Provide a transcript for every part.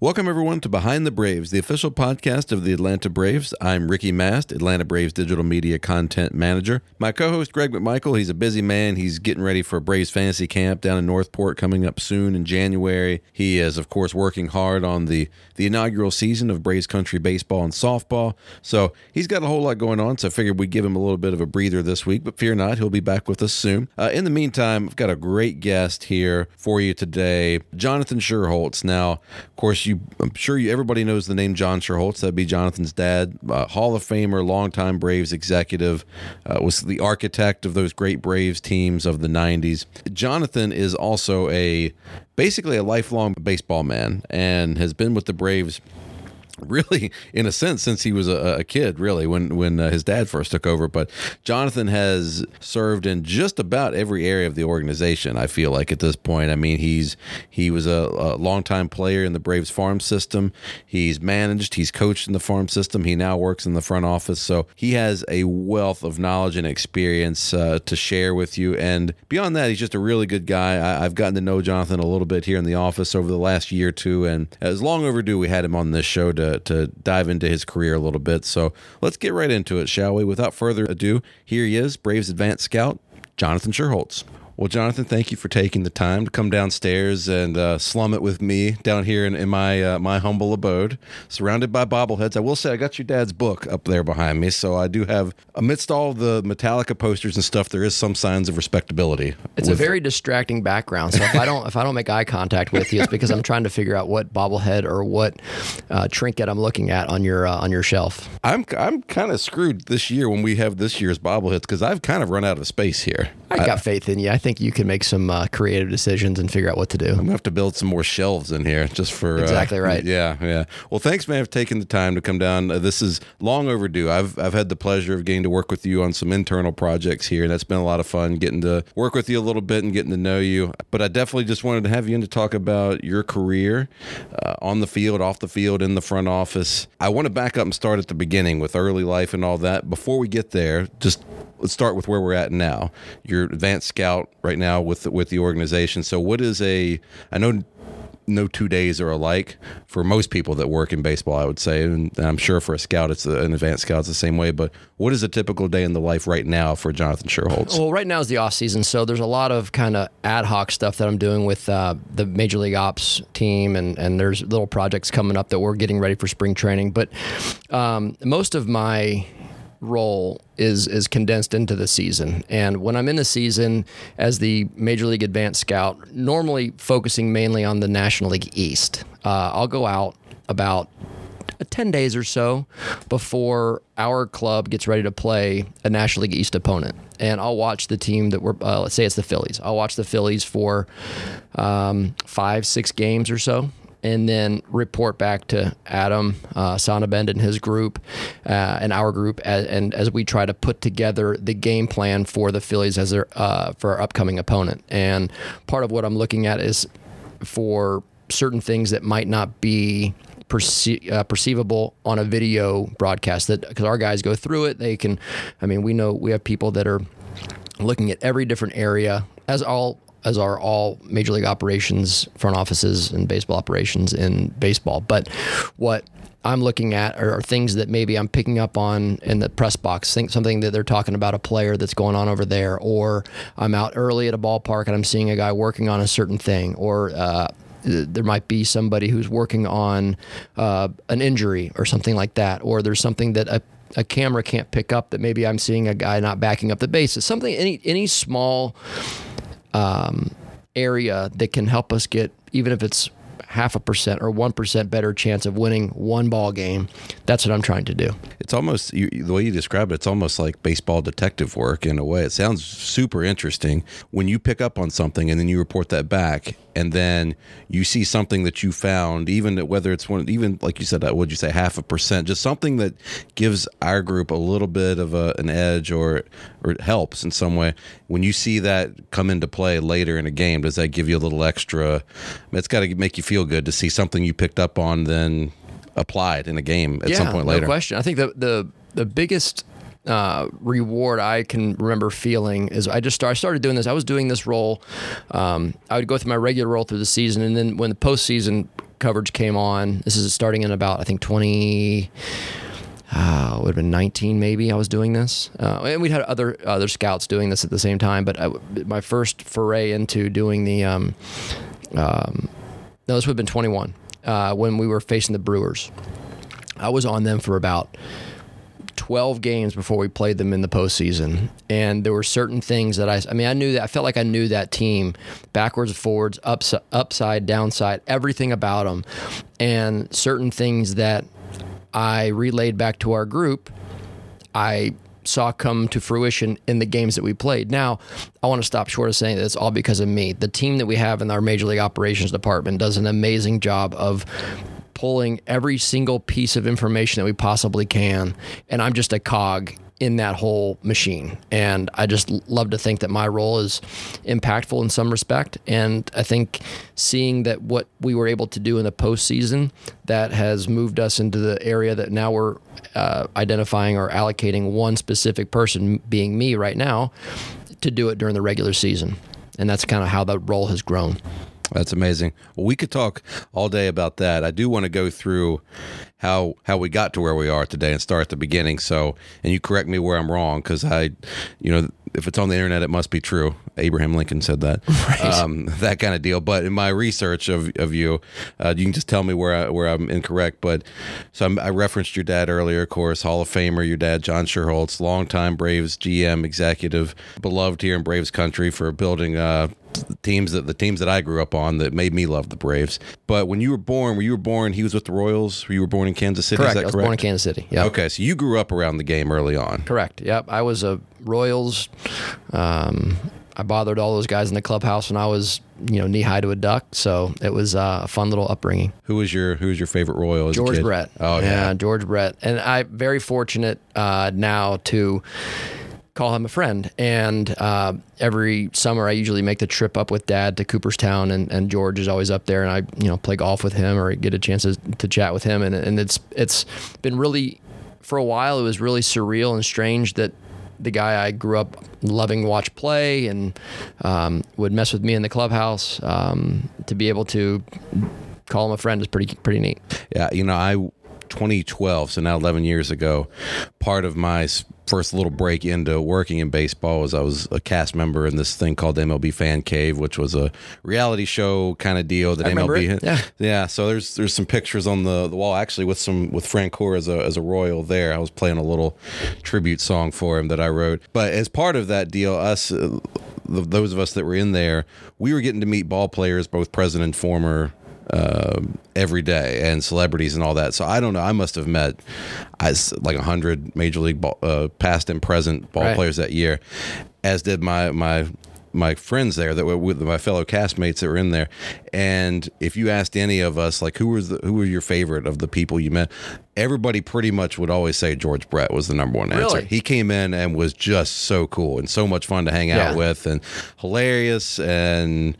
Welcome, everyone, to Behind the Braves, the official podcast of the Atlanta Braves. I'm Ricky Mast, Atlanta Braves digital media content manager. My co host, Greg McMichael, he's a busy man. He's getting ready for a Braves fantasy camp down in Northport coming up soon in January. He is, of course, working hard on the, the inaugural season of Braves Country baseball and softball. So he's got a whole lot going on. So I figured we'd give him a little bit of a breather this week, but fear not, he'll be back with us soon. Uh, in the meantime, I've got a great guest here for you today, Jonathan Schuerholz. Now, of course, you I'm sure you everybody knows the name John Schuerholz. That'd be Jonathan's dad, uh, Hall of Famer, longtime Braves executive, uh, was the architect of those great Braves teams of the '90s. Jonathan is also a basically a lifelong baseball man and has been with the Braves really in a sense since he was a, a kid really when when uh, his dad first took over. But jonathan has served in just about every area of the organization i feel like at this point. I mean he's he was a, a longtime player in the braves farm system. He's managed he's coached in the farm system. He now works in the front office. So he has a wealth of knowledge and experience uh, to share with you. And beyond that he's just a really good guy. I, i've gotten to know jonathan a little bit here in the office over the last year or two. And as long overdue we had him on this show to to, dive into his career a little bit. So let's get right into it, shall we? Without further ado, here he is, Braves advanced scout, Jonathan Schuerholz. Well, Jonathan, thank you for taking the time to come downstairs and uh, slum it with me down here in, in my uh, my humble abode, surrounded by bobbleheads. I will say I got your dad's book up there behind me, so I do have, amidst all the Metallica posters and stuff, there is some signs of respectability. It's with... a very distracting background. So if I don't if I don't make eye contact with you, it's because I'm trying to figure out what bobblehead or what uh, trinket I'm looking at on your uh, on your shelf. I'm I'm kind of screwed this year when we have this year's bobbleheads because I've kind of run out of space here. I got faith in you. Think you can make some uh, creative decisions and figure out what to do. I'm gonna have to build some more shelves in here just for uh, exactly uh, right. Yeah, yeah. Well, thanks, man, for taking the time to come down. Uh, this is long overdue. I've I've had the pleasure of getting to work with you on some internal projects here, and that's been a lot of fun getting to work with you a little bit and getting to know you. But I definitely just wanted to have you in to talk about your career uh, on the field, off the field, in the front office. I want to back up and start at the beginning with early life and all that. Before we get there, just let's start with where we're at now. You're advanced scout right now with with the organization. So what is a I know no two days are alike for most people that work in baseball, I would say. And I'm sure for a scout, it's an advanced scout, it's the same way. But what is a typical day in the life right now for Jonathan Schuerholz? Well, right now is the off season, so there's a lot of kind of ad hoc stuff that I'm doing with uh, the Major League Ops team, and, and there's little projects coming up that we're getting ready for spring training. But um, most of my role is is condensed into the season. And when I'm in the season as the Major League Advanced Scout, normally focusing mainly on the National League East, uh, I'll go out about 10 days or so before our club gets ready to play a National League East opponent. And I'll watch the team that we're, uh, let's say it's the Phillies. I'll watch the Phillies for um, five, six games or so and then report back to Adam uh, Sonnabend and his group uh, and our group, as, and as we try to put together the game plan for the Phillies as their uh, for our upcoming opponent. And part of what I'm looking at is for certain things that might not be perce- uh, perceivable on a video broadcast. That because our guys go through it, they can. I mean, we know we have people that are looking at every different area as all as are all major league operations, front offices, and baseball operations in baseball. But what I'm looking at are, things that maybe I'm picking up on in the press box. Think something that they're talking about a player that's going on over there, or I'm out early at a ballpark and I'm seeing a guy working on a certain thing, or uh, there might be somebody who's working on uh, an injury or something like that, or there's something that a, a camera can't pick up that maybe I'm seeing a guy not backing up the bases. Something any any small um, area that can help us get, even if it's half a percent or one percent better chance of winning one ball game. That's what I'm trying to do. It's almost you, the way you describe it. It's almost like baseball detective work in a way. It sounds super interesting when you pick up on something and then you report that back, and then you see something that you found, even whether it's one, even like you said, uh, would you say half a percent, just something that gives our group a little bit of a, an edge or or helps in some way. When you see that come into play later in a game, does that give you a little extra? It's got to make you feel good to see something you picked up on then applied in a game at yeah, some point later. No question. I think the the the biggest uh, reward I can remember feeling is I just start, I started doing this. I was doing this role. Um, I would go through my regular role through the season, and then when the postseason coverage came on, this is starting in about I think twenty. Uh, would have been 19 maybe I was doing this uh, and we'd had other other scouts doing this at the same time but I, my first foray into doing the um, um, no this would have been 21 uh, when we were facing the Brewers I was on them for about 12 games before we played them in the postseason. And there were certain things that I, I mean, I knew that, I felt like I knew that team backwards, forwards, ups, upside, downside, everything about them. And certain things that I relayed back to our group, I saw come to fruition in the games that we played. Now, I want to stop short of saying that it's all because of me. The team that we have in our Major League Operations Department does an amazing job of pulling every single piece of information that we possibly can. And I'm just a cog in that whole machine. And I just love to think that my role is impactful in some respect. And I think seeing that what we were able to do in the postseason that has moved us into the area that now we're uh, identifying or allocating one specific person, being me right now, to do it during the regular season. And that's kind of how the role has grown. That's amazing. Well, we could talk all day about that. I do want to go through how how we got to where we are today and start at the beginning. So, and you correct me where I'm wrong because I, you know, if it's on the internet, it must be true. Abraham Lincoln said that, right. um, that kind of deal. But in my research of, of you, uh, you can just tell me where I, where I'm incorrect. But so I'm, i referenced your dad earlier, of course, Hall of Famer, your dad John Schuerholz, longtime Braves GM executive, beloved here in Braves country for building uh, teams that the teams that I grew up on that made me love the Braves. But when you were born, when you were born, he was with the Royals. You were born in Kansas City. Correct. Is that I was correct? born in Kansas City. Yeah. Okay, so you grew up around the game early on. Correct. Yep. I was a Royals. Um, I bothered all those guys in the clubhouse when I was, you know, knee high to a duck. So it was uh, a fun little upbringing. Who was your Who was your favorite Royal? As George a kid? Brett. Oh yeah. yeah, George Brett, and I'm very fortunate uh, now to call him a friend. And uh, every summer, I usually make the trip up with Dad to Cooperstown, and, and George is always up there, and I you know play golf with him or get a chance to, to chat with him, and and it's it's been really for a while. It was really surreal and strange that the guy I grew up loving watch play and um, would mess with me in the clubhouse. Um, to be able to call him a friend is pretty pretty neat. Yeah, you know, I 2012, so now 11 years ago, part of my first little break into working in baseball was I was a cast member in this thing called MLB Fan Cave, which was a reality show kind of deal that I MLB had. Yeah. yeah. So there's there's some pictures on the, the wall actually with some with Francoeur as a as a royal there. I was playing a little tribute song for him that I wrote. But as part of that deal, us uh, those of us that were in there, we were getting to meet ball players, both present and former uh, every day and celebrities and all that. So I don't know. I must have met as like a hundred major league ball, uh, past and present ball Right. players that year, as did my my my friends there that were with my fellow castmates that were in there. And if you asked any of us like who was the, who was your favorite of the people you met, everybody pretty much would always say George Brett was the number one answer. Really? He came in and was just so cool and so much fun to hang out with and hilarious and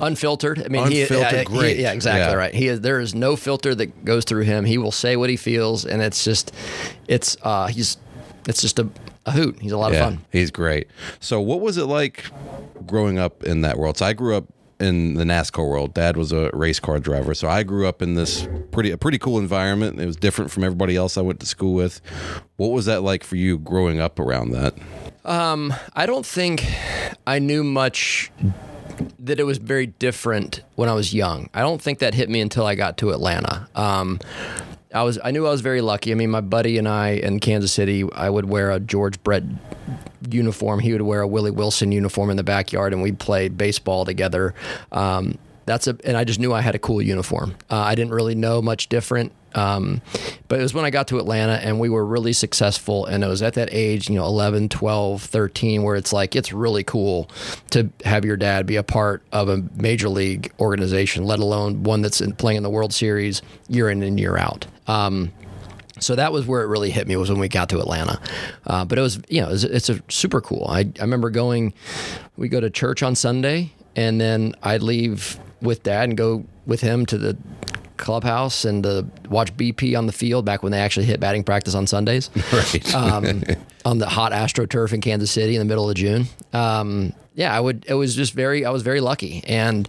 unfiltered. I mean, he, Unfiltered, yeah, he- great. yeah, exactly Yeah. right. He is. There is no filter that goes through him. He will say what he feels, and it's just, it's uh, he's, it's just a, a hoot. He's a lot of fun. He's great. So, what was it like growing up in that world? So, I grew up in the NASCAR world. Dad was a race car driver, so I grew up in this pretty a pretty cool environment. It was different from everybody else I went to school with. What was that like for you growing up around that? I don't think I knew much that it was very different when I was young. I don't think that hit me until I got to Atlanta. Um, I was I knew I was very lucky. I mean, my buddy and I in Kansas City, I would wear a George Brett uniform. He would wear a Willie Wilson uniform in the backyard, and we'd play baseball together. Um, that's a, and I just knew I had a cool uniform. Uh, I didn't really know much different. Um, but it was when I got to Atlanta and we were really successful. And it was at that age, you know, 11, 12, 13, where it's like, it's really cool to have your dad be a part of a major league organization, let alone one that's in, playing in the World Series year in and year out. Um, so that was where it really hit me was when we got to Atlanta. Uh, but it was, you know, it's, it's a super cool. I, I remember going, we go to church on Sunday and then I'd leave with dad and go with him to the clubhouse and to watch BP on the field back when they actually hit batting practice on Sundays. Right. um, on the hot AstroTurf in Kansas City in the middle of June. Um, yeah, I would. It was just very. I was very lucky, and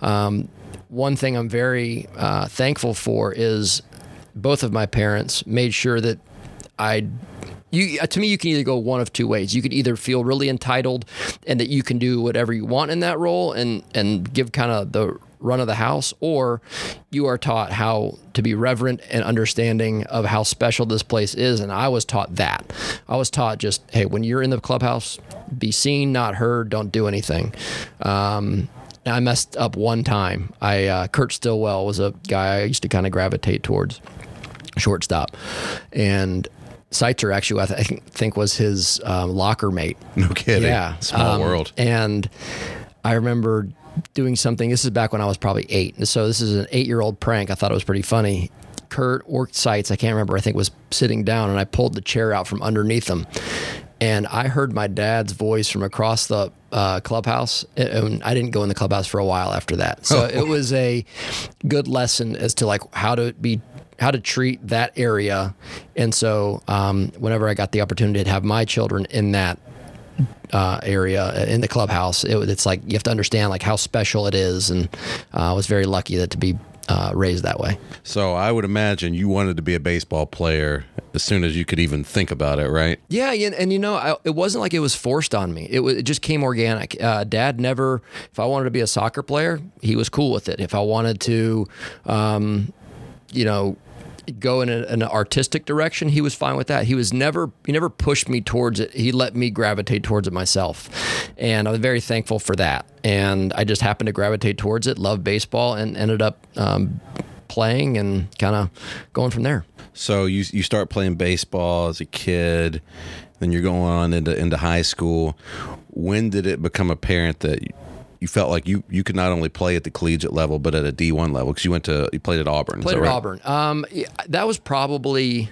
um, one thing I'm very uh, thankful for is both of my parents made sure that I you to me you can either go one of two ways. You could either feel really entitled and that you can do whatever you want in that role and and give kind of the run of the house or you are taught how to be reverent and understanding of how special this place is and I was taught that. I was taught just hey when you're in the clubhouse be seen not heard don't do anything. Um, I messed up one time. I uh, Kurt Stillwell was a guy I used to kind of gravitate towards shortstop and Seitzer actually, I th- think, was his um, locker mate. No kidding. Yeah, Small Um, world. And I remember doing something. This is back when I was probably eight. So this is an eight-year-old prank. I thought it was pretty funny. Kurt or Sites, I can't remember. I think was sitting down, and I pulled the chair out from underneath him, and I heard my dad's voice from across the uh, clubhouse. And I didn't go in the clubhouse for a while after that. So it was a good lesson as to like how to be how to treat that area. And so, um, whenever I got the opportunity to have my children in that uh, area in the clubhouse, it, it's like you have to understand like how special it is. And uh, I was very lucky that to be uh, raised that way. So I would imagine you wanted to be a baseball player as soon as you could even think about it, right? Yeah, and, and you know, I, it wasn't like it was forced on me. It, was, it just came organic. Uh, Dad never, if I wanted to be a soccer player, he was cool with it. If I wanted to, um, you know, go in a, an artistic direction, he was fine with that. He was never he never pushed me towards it. He let me gravitate towards it myself, and I'm very thankful for that. And I just happened to gravitate towards it, love baseball, and ended up um, playing and kind of going from there. So you you start playing baseball as a kid, then you're going on into into high school. When did it become apparent that you felt like you you could not only play at the collegiate level but at a D1 level because you went to you played at Auburn. Played at right? Auburn. Um, that was probably.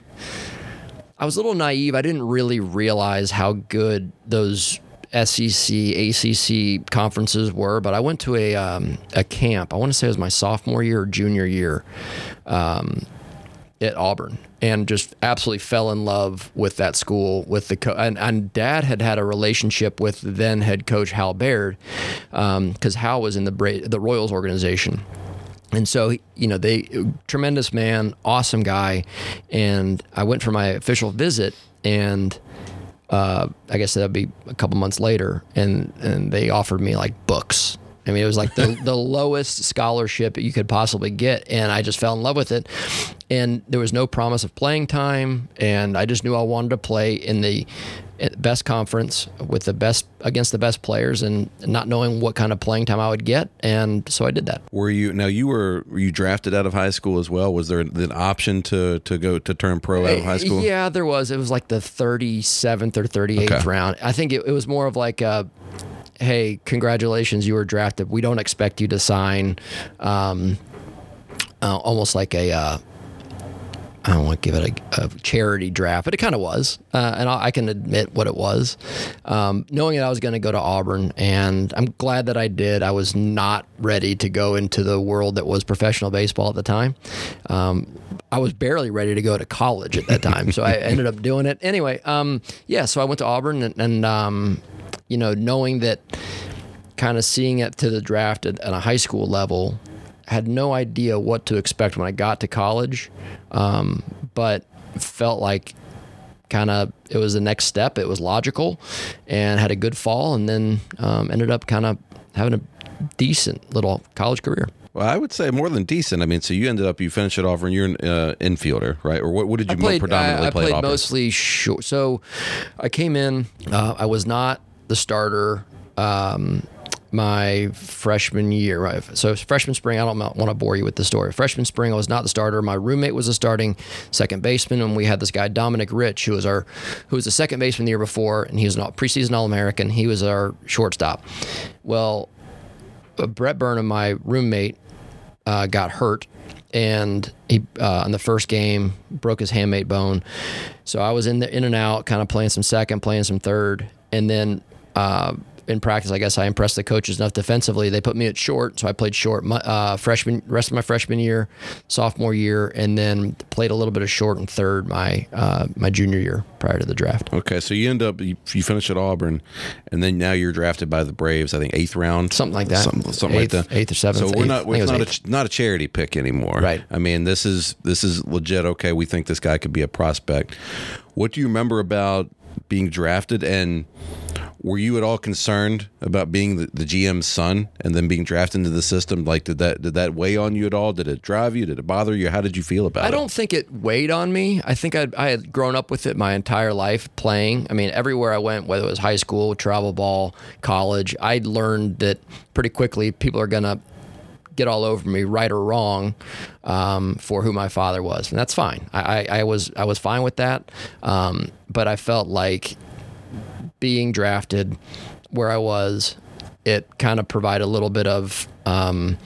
I was a little naive. I didn't really realize how good those SEC, ACC conferences were. But I went to a um, a camp. I want to say it was my sophomore year or junior year. Um, at Auburn and just absolutely fell in love with that school with the co- and, and dad had had a relationship with then head coach Hal Baird because Hal was in the Bra- the Royals organization. And so you know they tremendous man awesome guy. And I went for my official visit and uh, I guess that'd be a couple months later and and they offered me like books I mean, it was like the, the lowest scholarship you could possibly get. And I just fell in love with it. And there was no promise of playing time. And I just knew I wanted to play in the eh, best conference with the best against the best players and not knowing what kind of playing time I would get. And so I did that. Were you now you were were you drafted out of high school as well? Was there an option to to go to turn pro out of high school? Eh, yeah, there was. It was like the 37th or 38th Okay. round. I think it, it was more of like a, hey, congratulations, you were drafted. We don't expect you to sign. Um, uh, almost like a. Uh, I don't want to give it a, a charity draft, but it kind of was, uh, and I, I can admit what it was. Um, knowing that I was going to go to Auburn, and I'm glad that I did. I was not ready to go into the world that was professional baseball at the time. Um, I was barely ready to go to college at that time, so I ended up doing it anyway. Um, yeah, so I went to Auburn, and, and um, you know, knowing that, kind of seeing it to the draft at, at a high school level had no idea what to expect when I got to college, um, but felt like kind of it was the next step. It was logical, and had a good fall, and then um, ended up kind of having a decent little college career. Well, I would say more than decent. I mean, so you ended up you finished it off Auburn. You're an uh, infielder, right? Or what, what did you I played, predominantly I, I play at played mostly short. So I came in. Uh, I was not the starter um, my freshman year. Right? So freshman spring, I don't want to bore you with the story. Freshman spring, I was not the starter. My roommate was a starting second baseman, and we had this guy Dominic Rich, who was our who was the second baseman the year before, and he was a preseason All American. He was our shortstop. Well, uh, Brett Burnham, my roommate, uh, got hurt and he uh, on the first game broke his hamate bone. So I was in the in and out, kind of playing some second, playing some third, and then uh, in practice, I guess I impressed the coaches enough defensively. They put me at short, so I played short my, uh, freshman, rest of my freshman year, sophomore year, and then played a little bit of short and third my uh, my junior year prior to the draft. Okay, so you end up you, you finish at Auburn, and then now you're drafted by the Braves. I think eighth round, something like that, something, something eighth, like that, eighth or seventh. So we're not we're not a, not a charity pick anymore, right? I mean, this is this is legit. Okay, we think this guy could be a prospect. What do you remember about being drafted and were you at all concerned about being the, the, GM's son and then being drafted into the system? Like, did that did that weigh on you at all? Did it drive you? Did it bother you? How did you feel about it? I don't think it weighed on me. I think I'd, I had grown up with it my entire life playing. I mean, everywhere I went, whether it was high school, travel ball, college, I learned that pretty quickly people are gonna get all over me, right or wrong, um, for who my father was, and that's fine. I, I, I was I was fine with that, um, but I felt like being drafted where I was, it kind of provided a little bit of um,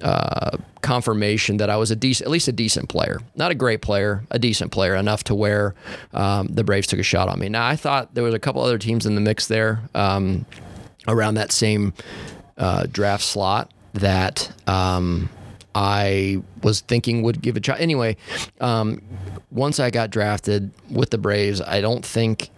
uh, confirmation that I was a decent, at least a decent player, not a great player, a decent player enough to where um, the Braves took a shot on me. Now I thought there was a couple other teams in the mix there um, around that same uh, draft slot that. Um, I was thinking would give a try. Anyway, um, once I got drafted with the Braves, I don't think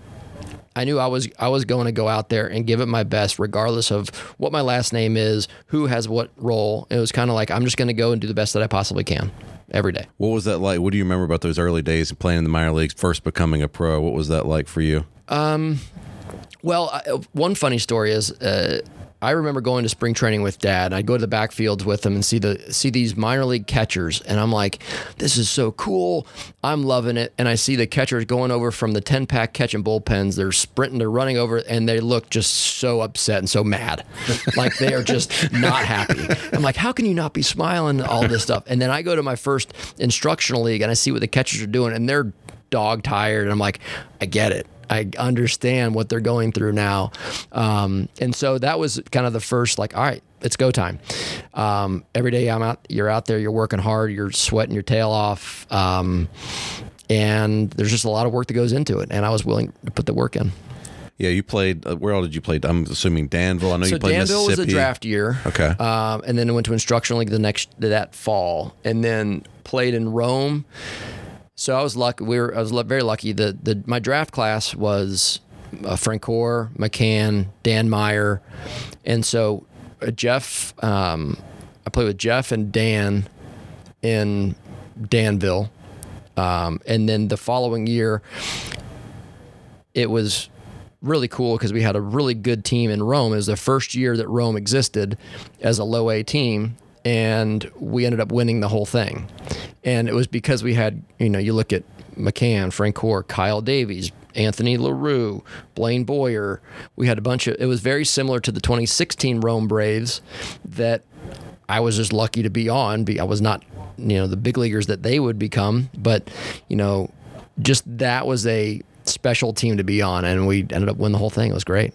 I knew I was I was going to go out there and give it my best, regardless of what my last name is, who has what role. It was kind of like I'm just going to go and do the best that I possibly can every day. What was that like? What do you remember about those early days of playing in the minor leagues, first becoming a pro? What was that like for you? Um, well, I, one funny story is. Uh, I remember going to spring training with dad. I'd go to the backfields with him and see the see these minor league catchers, and I'm like, "This is so cool! I'm loving it." And I see the catchers going over from the ten pack catching bullpens. They're sprinting, they're running over, and they look just so upset and so mad, like they are just not happy. I'm like, "How can you not be smiling?" All this stuff, and then I go to my first instructional league and I see what the catchers are doing, and they're dog tired, and I'm like, "I get it." I understand what they're going through now. Um, and so that was kind of the first, like, all right, it's go time. Um, every day I'm out, you're out there, you're working hard, you're sweating your tail off. Um, and there's just a lot of work that goes into it. And I was willing to put the work in. Yeah, you played. Uh, where all did you play? I'm assuming Danville. I know so you played Danville was a Mississippi. draft year. Okay. Um, and then I went to instructional league the next that fall, and then played in Rome. So I was lucky. We were. I was very lucky. The the my draft class was uh, Francoeur, McCann, Dan Meyer, and so uh, Jeff. Um, I played with Jeff and Dan in Danville, um, and then the following year, it was really cool because we had a really good team in Rome. It was the first year that Rome existed as a low A team, and we ended up winning the whole thing. And it was because we had, you know, you look at McCann, Francoeur, Kyle Davies, Anthony Lerew, Blaine Boyer. We had a bunch of, it was very similar to the 2016 Rome Braves that I was just lucky to be on. I was not, you know, the big leaguers that they would become, but, you know, just that was a special team to be on, and we ended up winning the whole thing. It was great.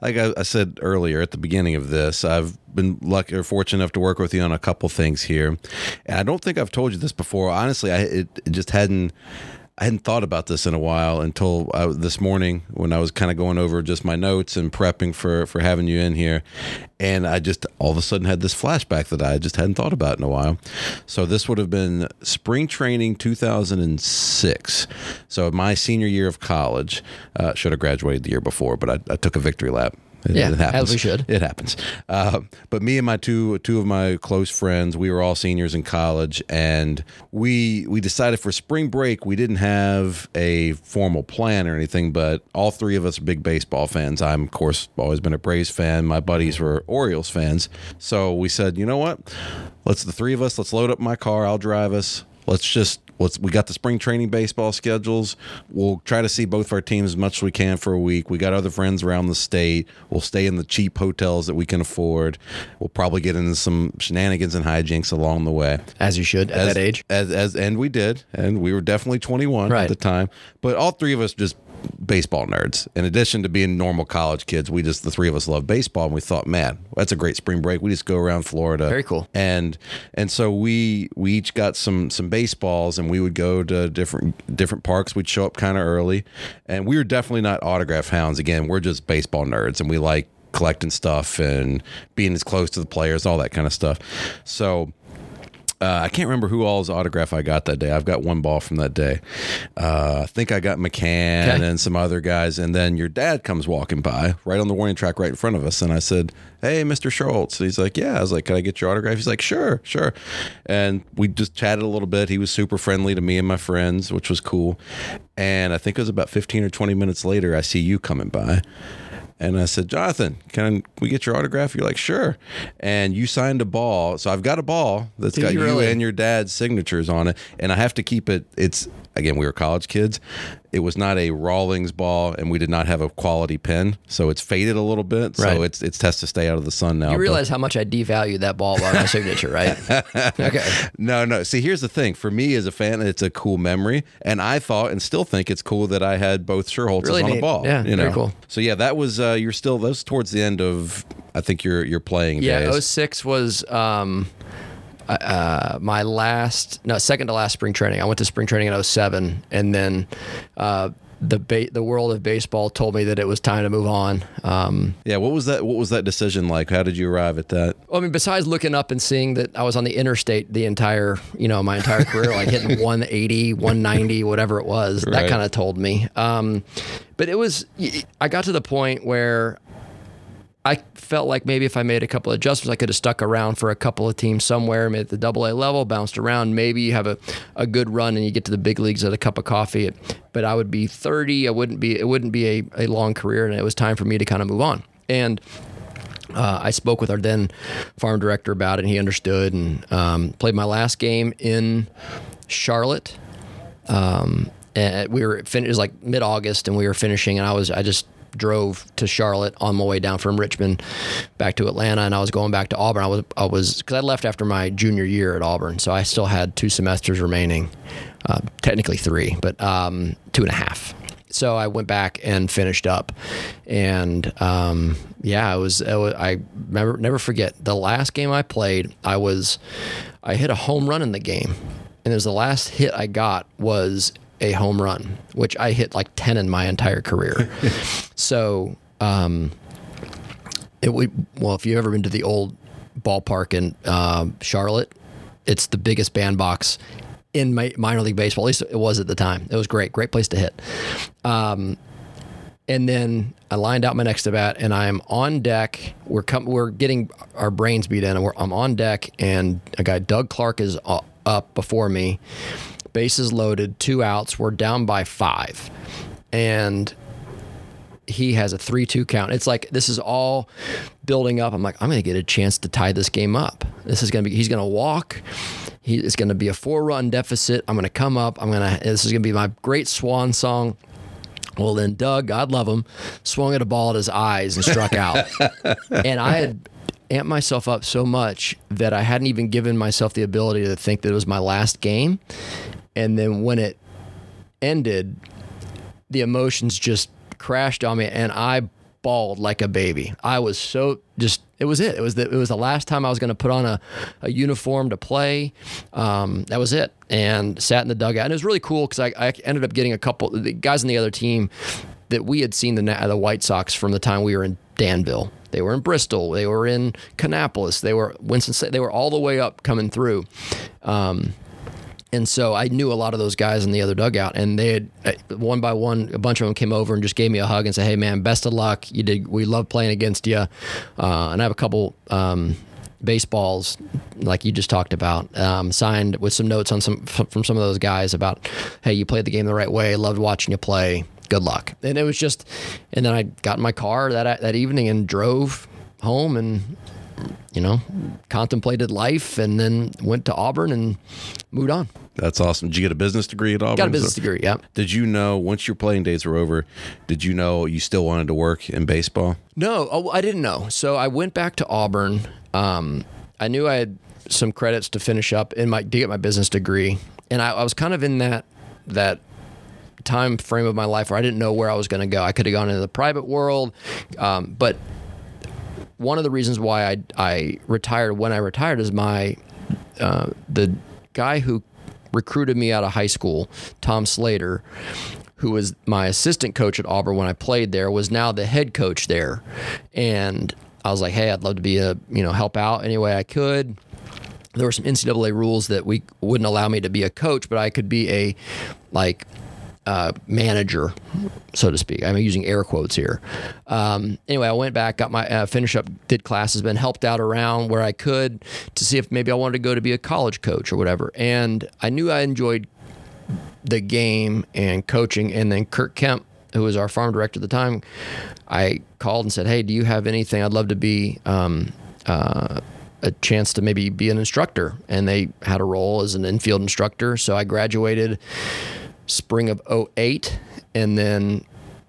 Like I, I, said earlier at the beginning of this, I've been lucky or fortunate enough to work with you on a couple things here, and I don't think I've told you this before. Honestly, I it, it just hadn't. I hadn't thought about this in a while until I, this morning when I was kind of going over just my notes and prepping for for having you in here, and I just all of a sudden had this flashback that I just hadn't thought about in a while. So this would have been spring training 2006. So my senior year of college, uh, should have graduated the year before, but I, I took a victory lap It, Yeah, it happens. as we should. It happens. Uh, but me and my two two of my close friends, we were all seniors in college, and we we decided for spring break we didn't have a formal plan or anything, but all three of us are big baseball fans. I'm of course always been a Braves fan. My buddies were Orioles fans, so we said, you know what? Let's the three of us. Let's load up my car. I'll drive us. Let's just let's we got the spring training baseball schedules. We'll try to see both our teams as much as we can for a week. We got other friends around the state. We'll stay in the cheap hotels that we can afford. We'll probably get into some shenanigans and hijinks along the way. As you should at As- that age. As as and we did, and we were definitely 21 Right. at the time. But all three of us just baseball nerds. In addition to being normal college kids, we just the three of us love baseball, and we thought, man, that's a great spring break. We just go around Florida. Very cool. And and so we we each got some some baseballs, and we would go to different different parks. We'd show up kind of early, and we were definitely not autograph hounds. Again, we're just baseball nerds, and we like collecting stuff and being as close to the players, all that kind of stuff. So uh, I can't remember who all's autograph I got that day. I've got one ball from that day. Uh, I think I got McCann Okay. and some other guys. And then your dad comes walking by right on the warning track right in front of us. And I said, Hey, Mr. Schuerholz. He's like, Yeah. I was like, Can I get your autograph? He's like, Sure, sure. And we just chatted a little bit. He was super friendly to me and my friends, which was cool. And I think it was about 15 or 20 minutes later, I see you coming by. And I said, Jonathan, can we get your autograph? You're like, sure. And you signed a ball. So I've got a ball that's Did got you really? and your dad's signatures on it. And I have to keep it. It's, again, we were college kids. It was not a Rawlings ball, and we did not have a quality pen. So it's faded a little bit. Right. So it's it's test to stay out of the sun now. You but- realize how much I devalued that ball by my signature, right? okay. No, no. See, here's the thing. For me as a fan, it's a cool memory, and I thought and still think it's cool that I had both Schuerholzes Really on neat. a ball. Yeah, you know? very cool. So yeah, that was uh, you're still that was towards the end of I think your your playing Yeah, days. 06 was um, uh, my last, no, second to last spring training. I went to spring training in 07, and then uh, the ba- the world of baseball told me that it was time to move on. Um, Yeah, what was that? What was that decision like? How did you arrive at that? I mean, besides looking up and seeing that I was on the interstate the entire, you know, my entire career, like hitting 180, 190, whatever it was, that kind of told me. Um, but it was, I got to the point where I felt like maybe if I made a couple of adjustments, I could have stuck around for a couple of teams somewhere, it the double A level, bounced around. Maybe you have a, a good run and you get to the big leagues at a cup of coffee. But I would be 30. I wouldn't be, it wouldn't be a, a long career. And it was time for me to kind of move on. And uh, I spoke with our then farm director about it, and he understood. And um, played my last game in Charlotte. Um, and we were fin- it was like mid August, and we were finishing, and I was I just drove to Charlotte on my way down from Richmond back to Atlanta, and I was going back to Auburn. I was I was because I left after my junior year at Auburn, so I still had two semesters remaining, uh, technically three, but um, two and a half. So I went back and finished up, and um, yeah, it was, it was. I never never forget the last game I played. I was I hit a home run in the game, and it was the last hit I got was a home run, which I hit like ten in my entire career. so um, it would well, if you've ever been to the old ballpark in um, Charlotte, it's the biggest bandbox in mi- minor league baseball. At least it was at the time. It was great, great place to hit. Um, and then I lined out my next at bat, and I'm on deck. We're com- we're getting our brains beat in, and I'm on deck, and a guy Doug Clark is up before me. Bases loaded, two outs. We're down by five, and he has a three-two count. It's like this is all building up. I'm like, I'm going to get a chance to tie this game up. This is going to be. He's going to walk. He, it's going to be a four-run deficit. I'm going to come up. I'm going to. This is going to be my great swan song. Well, then Doug, God love him, swung at a ball at his eyes and struck out. and I had amped myself up so much that I hadn't even given myself the ability to think that it was my last game. And then when it ended, the emotions just crashed on me and I bawled like a baby. I was so just it was it. It was the it was the last time I was going to put on a, a uniform to play. Um, that was it. And sat in the dugout. And it was really cool because I, I ended up getting a couple the guys on the other team that we had seen the the White Sox from the time we were in Danville. They were in Bristol. They were in Kannapolis. They were Winston. They were all the way up coming through. Um, And so I knew a lot of those guys in the other dugout, and they had uh, one by one, a bunch of them came over and just gave me a hug and said, "Hey, man, best of luck. You did. We love playing against you." Uh, and I have a couple um, baseballs, like you just talked about, um, signed with some notes on some from some of those guys about, "Hey, you played the game the right way. Loved watching you play. Good luck." And it was just, and then I got in my car that that evening and drove home and you know, contemplated life and then went to Auburn and moved on. That's awesome. Did you get a business degree at Auburn? Got a business degree, yeah. Did you know once your playing days were over, did you know you still wanted to work in baseball? No, oh, I didn't know. So I went back to Auburn. Um, I knew I had some credits to finish up in my to get my business degree, and I, I was kind of in that that time frame of my life where I didn't know where I was going to go. I could have gone into the private world, um, but one of the reasons why I, I retired when I retired is my uh, the guy who recruited me out of high school, Tom Slater, who was my assistant coach at Auburn when I played there, was now the head coach there, and I was like, hey, I'd love to be a you know help out any way I could. There were some NCAA rules that we wouldn't allow me to be a coach, but I could be a like uh, manager, so to speak. I'm using air quotes here. Um, anyway, I went back, got my uh, finish up, did classes, been helped out around where I could to see if maybe I wanted to go to be a college coach or whatever. And I knew I enjoyed the game and coaching. And then Kirk Kemp, who was our farm director at the time, I called and said, "Hey, do you have anything? I'd love to be." Um, uh, a chance to maybe be an instructor and they had a role as an infield instructor so i graduated spring of 08 and then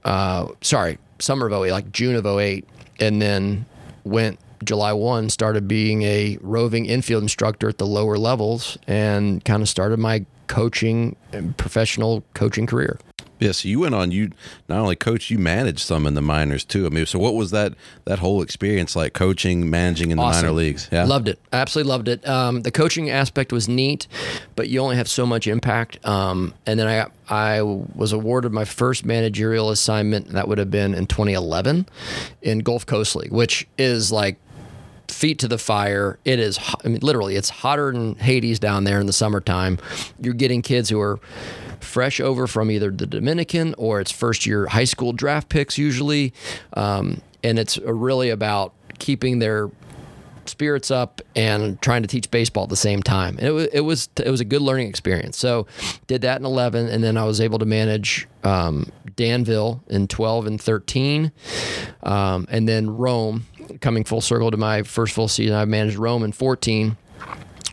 uh, sorry summer of 08 like june of 08 and then went july 1 started being a roving infield instructor at the lower levels and kind of started my coaching professional coaching career yeah, so you went on. You not only coach, you managed some in the minors too. I mean, so what was that that whole experience like? Coaching, managing in the Awesome. minor leagues. Yeah, Loved it. Absolutely loved it. Um, the coaching aspect was neat, but you only have so much impact. Um, and then I I was awarded my first managerial assignment. That would have been in 2011 in Gulf Coast League, which is like feet to the fire. It is, I mean, literally, it's hotter than Hades down there in the summertime. You're getting kids who are fresh over from either the Dominican or it's first year high school draft picks usually. Um, and it's really about keeping their spirits up and trying to teach baseball at the same time. And it was it was it was a good learning experience. So did that in 11 and then I was able to manage um, Danville in 12 and 13 um, and then Rome coming full circle to my first full season I managed Rome in 14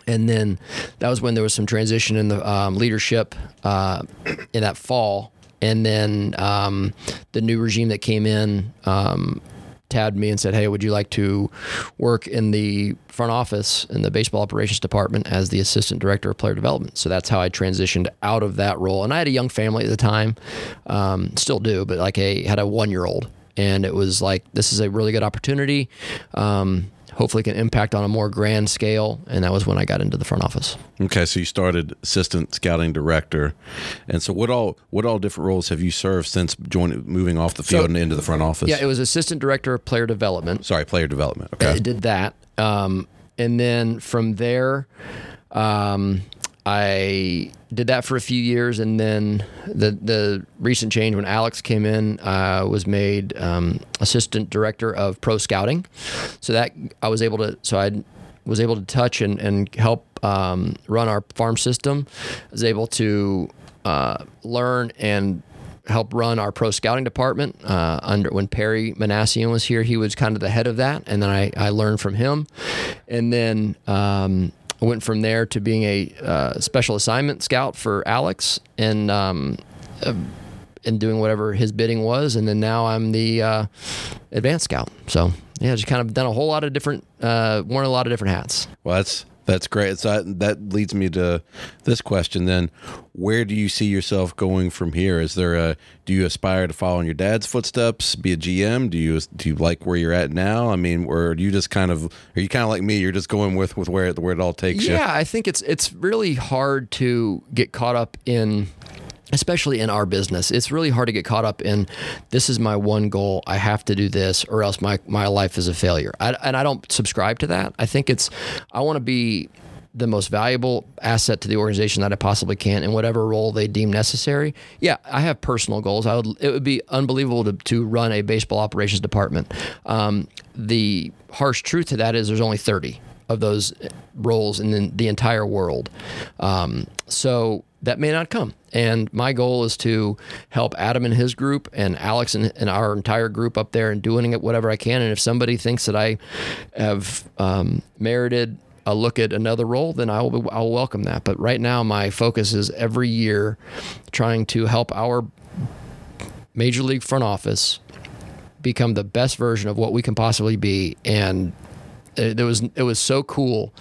and then that was when there was some transition in the um, leadership uh, in that fall. And then um, the new regime that came in um, tabbed me and said hey would you like to work in the front office in the baseball operations department as the assistant director of player development? So that's how i transitioned out of that role. And i had a young family at the time um, still do but like a had a one year old and it was like this is a really good opportunity. Um, hopefully can impact on a more grand scale and that was when i got into the front office Okay, so you started assistant scouting director, and so what all what all different roles have you served since joining moving off the field and into the front office? yeah it was assistant director of player development Sorry, player development. Okay, I did that. Um, and then from there, um, I did that for a few years, and then the the recent change when Alex came in uh, was made um, assistant director of pro scouting. So that I was able to. So I was able to touch and and help um, run our farm system. I was able to uh, learn and help run our pro scouting department uh, under when Perry Minasian was here. He was kind of the head of that, and then I, I learned from him, and then um, I went from there to being a uh, special assignment scout for Alex, and um, uh, and doing whatever his bidding was, and then now I'm the uh, advanced scout. So yeah, just kind of done a whole lot of different, uh, worn a lot of different hats. well that's that's great. So that, leads me to this question. Then, where do you see yourself going from here? Is there a do you aspire to follow in your dad's footsteps, be a GM? Do you do you like where you're at now? I mean, or do you just kind of are you kind of like me? You're just going with with where it, where it all takes you. Yeah, I think it's it's really hard to get caught up in especially in our business. It's really hard to get caught up in this is my one goal. I have to do this or else my my life is a failure. I, and I don't subscribe to that. I think it's I want to be the most valuable asset to the organization that I possibly can in whatever role they deem necessary. Yeah, I have personal goals. I would. It would be unbelievable to, to run a baseball operations department. Um, the harsh truth to that is there's only 30 of those roles in the, the entire world. Um, so that may not come. And my goal is to help Adam and his group and Alex and, and our entire group up there and doing it whatever I can. And if somebody thinks that I have um, merited a look at another role, then I will I'll welcome that. But right now, my focus is every year trying to help our major league front office become the best version of what we can possibly be. And it, it was it was so cool,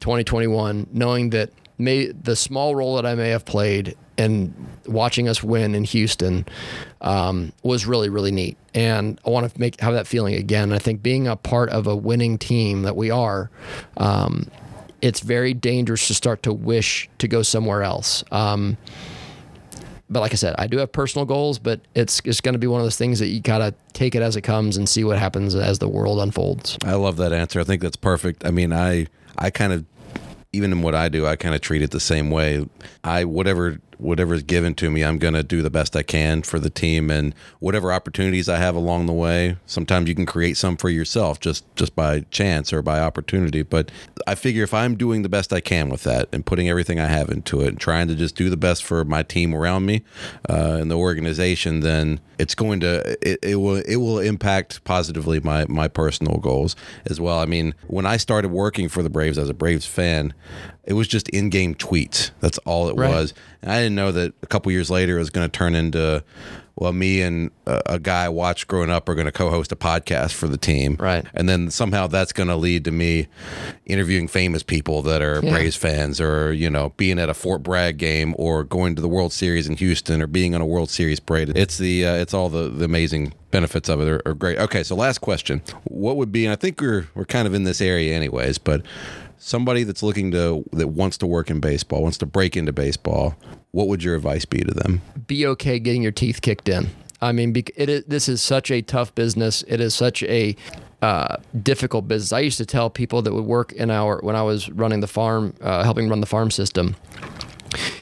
2021, knowing that may the small role that I may have played and watching us win in Houston um, was really really neat, and I want to make have that feeling again. I think being a part of a winning team that we are. Um, it's very dangerous to start to wish to go somewhere else. Um, but like I said, I do have personal goals, but it's it's going to be one of those things that you gotta take it as it comes and see what happens as the world unfolds. I love that answer. I think that's perfect. I mean, I I kind of even in what I do, I kind of treat it the same way. I whatever whatever is given to me, I'm going to do the best I can for the team and whatever opportunities I have along the way. Sometimes you can create some for yourself just just by chance or by opportunity, but I figure if I'm doing the best I can with that and putting everything I have into it and trying to just do the best for my team around me uh, and the organization, then it's going to it, it will it will impact positively my my personal goals as well. I mean, when I started working for the Braves as a Braves fan, it was just in-game tweets. That's all it Right. was. And I didn't know that a couple years later it was going to turn into, well, me and a, a guy I watched growing up are going to co-host a podcast for the team. Right. And then somehow that's going to lead to me interviewing famous people that are Yeah. Braves fans, or you know, being at a Fort Bragg game, or going to the World Series in Houston, or being on a World Series parade. It's the uh, it's all the, the amazing benefits of it are, are great. Okay, so last question: What would be? And I think we're we're kind of in this area anyways, but somebody that's looking to that wants to work in baseball, wants to break into baseball, what would your advice be to them? be okay getting your teeth kicked in. I mean, it is, this is such a tough business. It is such a uh, difficult business. I used to tell people that would work in our when I was running the farm, uh, helping run the farm system,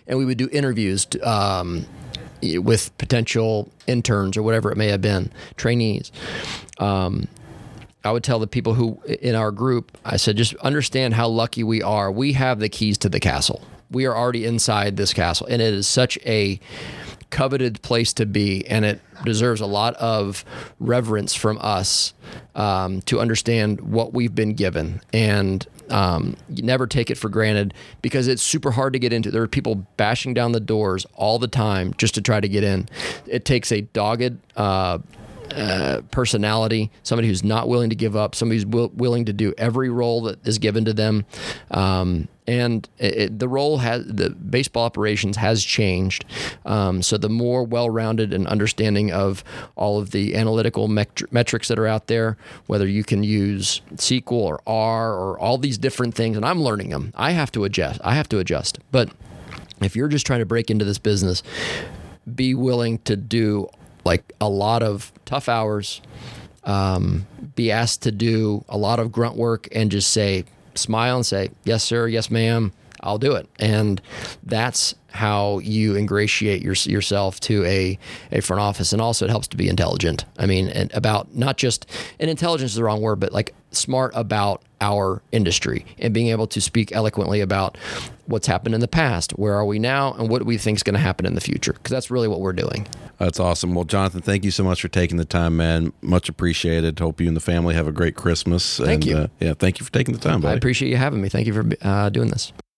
and we would do interviews to, um, with potential interns or whatever it may have been, trainees. Um, I would tell the people who in our group, I said, just understand how lucky we are. We have the keys to the castle. We are already inside this castle, and it is such a coveted place to be, and it deserves a lot of reverence from us um, to understand what we've been given. And um, you never take it for granted because it's super hard to get into. There are people bashing down the doors all the time just to try to get in. It takes a dogged, uh, uh, personality, somebody who's not willing to give up, somebody who's will, willing to do every role that is given to them. Um, and it- the role has the baseball operations has changed. Um, so the more well-rounded and understanding of all of the analytical metri- metrics that are out there, whether you can use SQL or R or all these different things, and I'm learning them. I have to adjust. I have to adjust. But if you're just trying to break into this business, be willing to do like a lot of tough hours, um, be asked to do a lot of grunt work, and just say, smile and say, yes, sir, yes, ma'am, I'll do it. And that's how you ingratiate your, yourself to a, a front office. And also, it helps to be intelligent. I mean, and about not just, and intelligence is the wrong word, but like smart about our industry and being able to speak eloquently about what's happened in the past, where are we now, and what do we think is going to happen in the future. Because that's really what we're doing. That's awesome. Well, Jonathan, thank you so much for taking the time, man. Much appreciated. Hope you and the family have a great Christmas. Thank and, you. Uh, yeah, thank you for taking the time, Buddy. I appreciate you having me. Thank you for uh, doing this.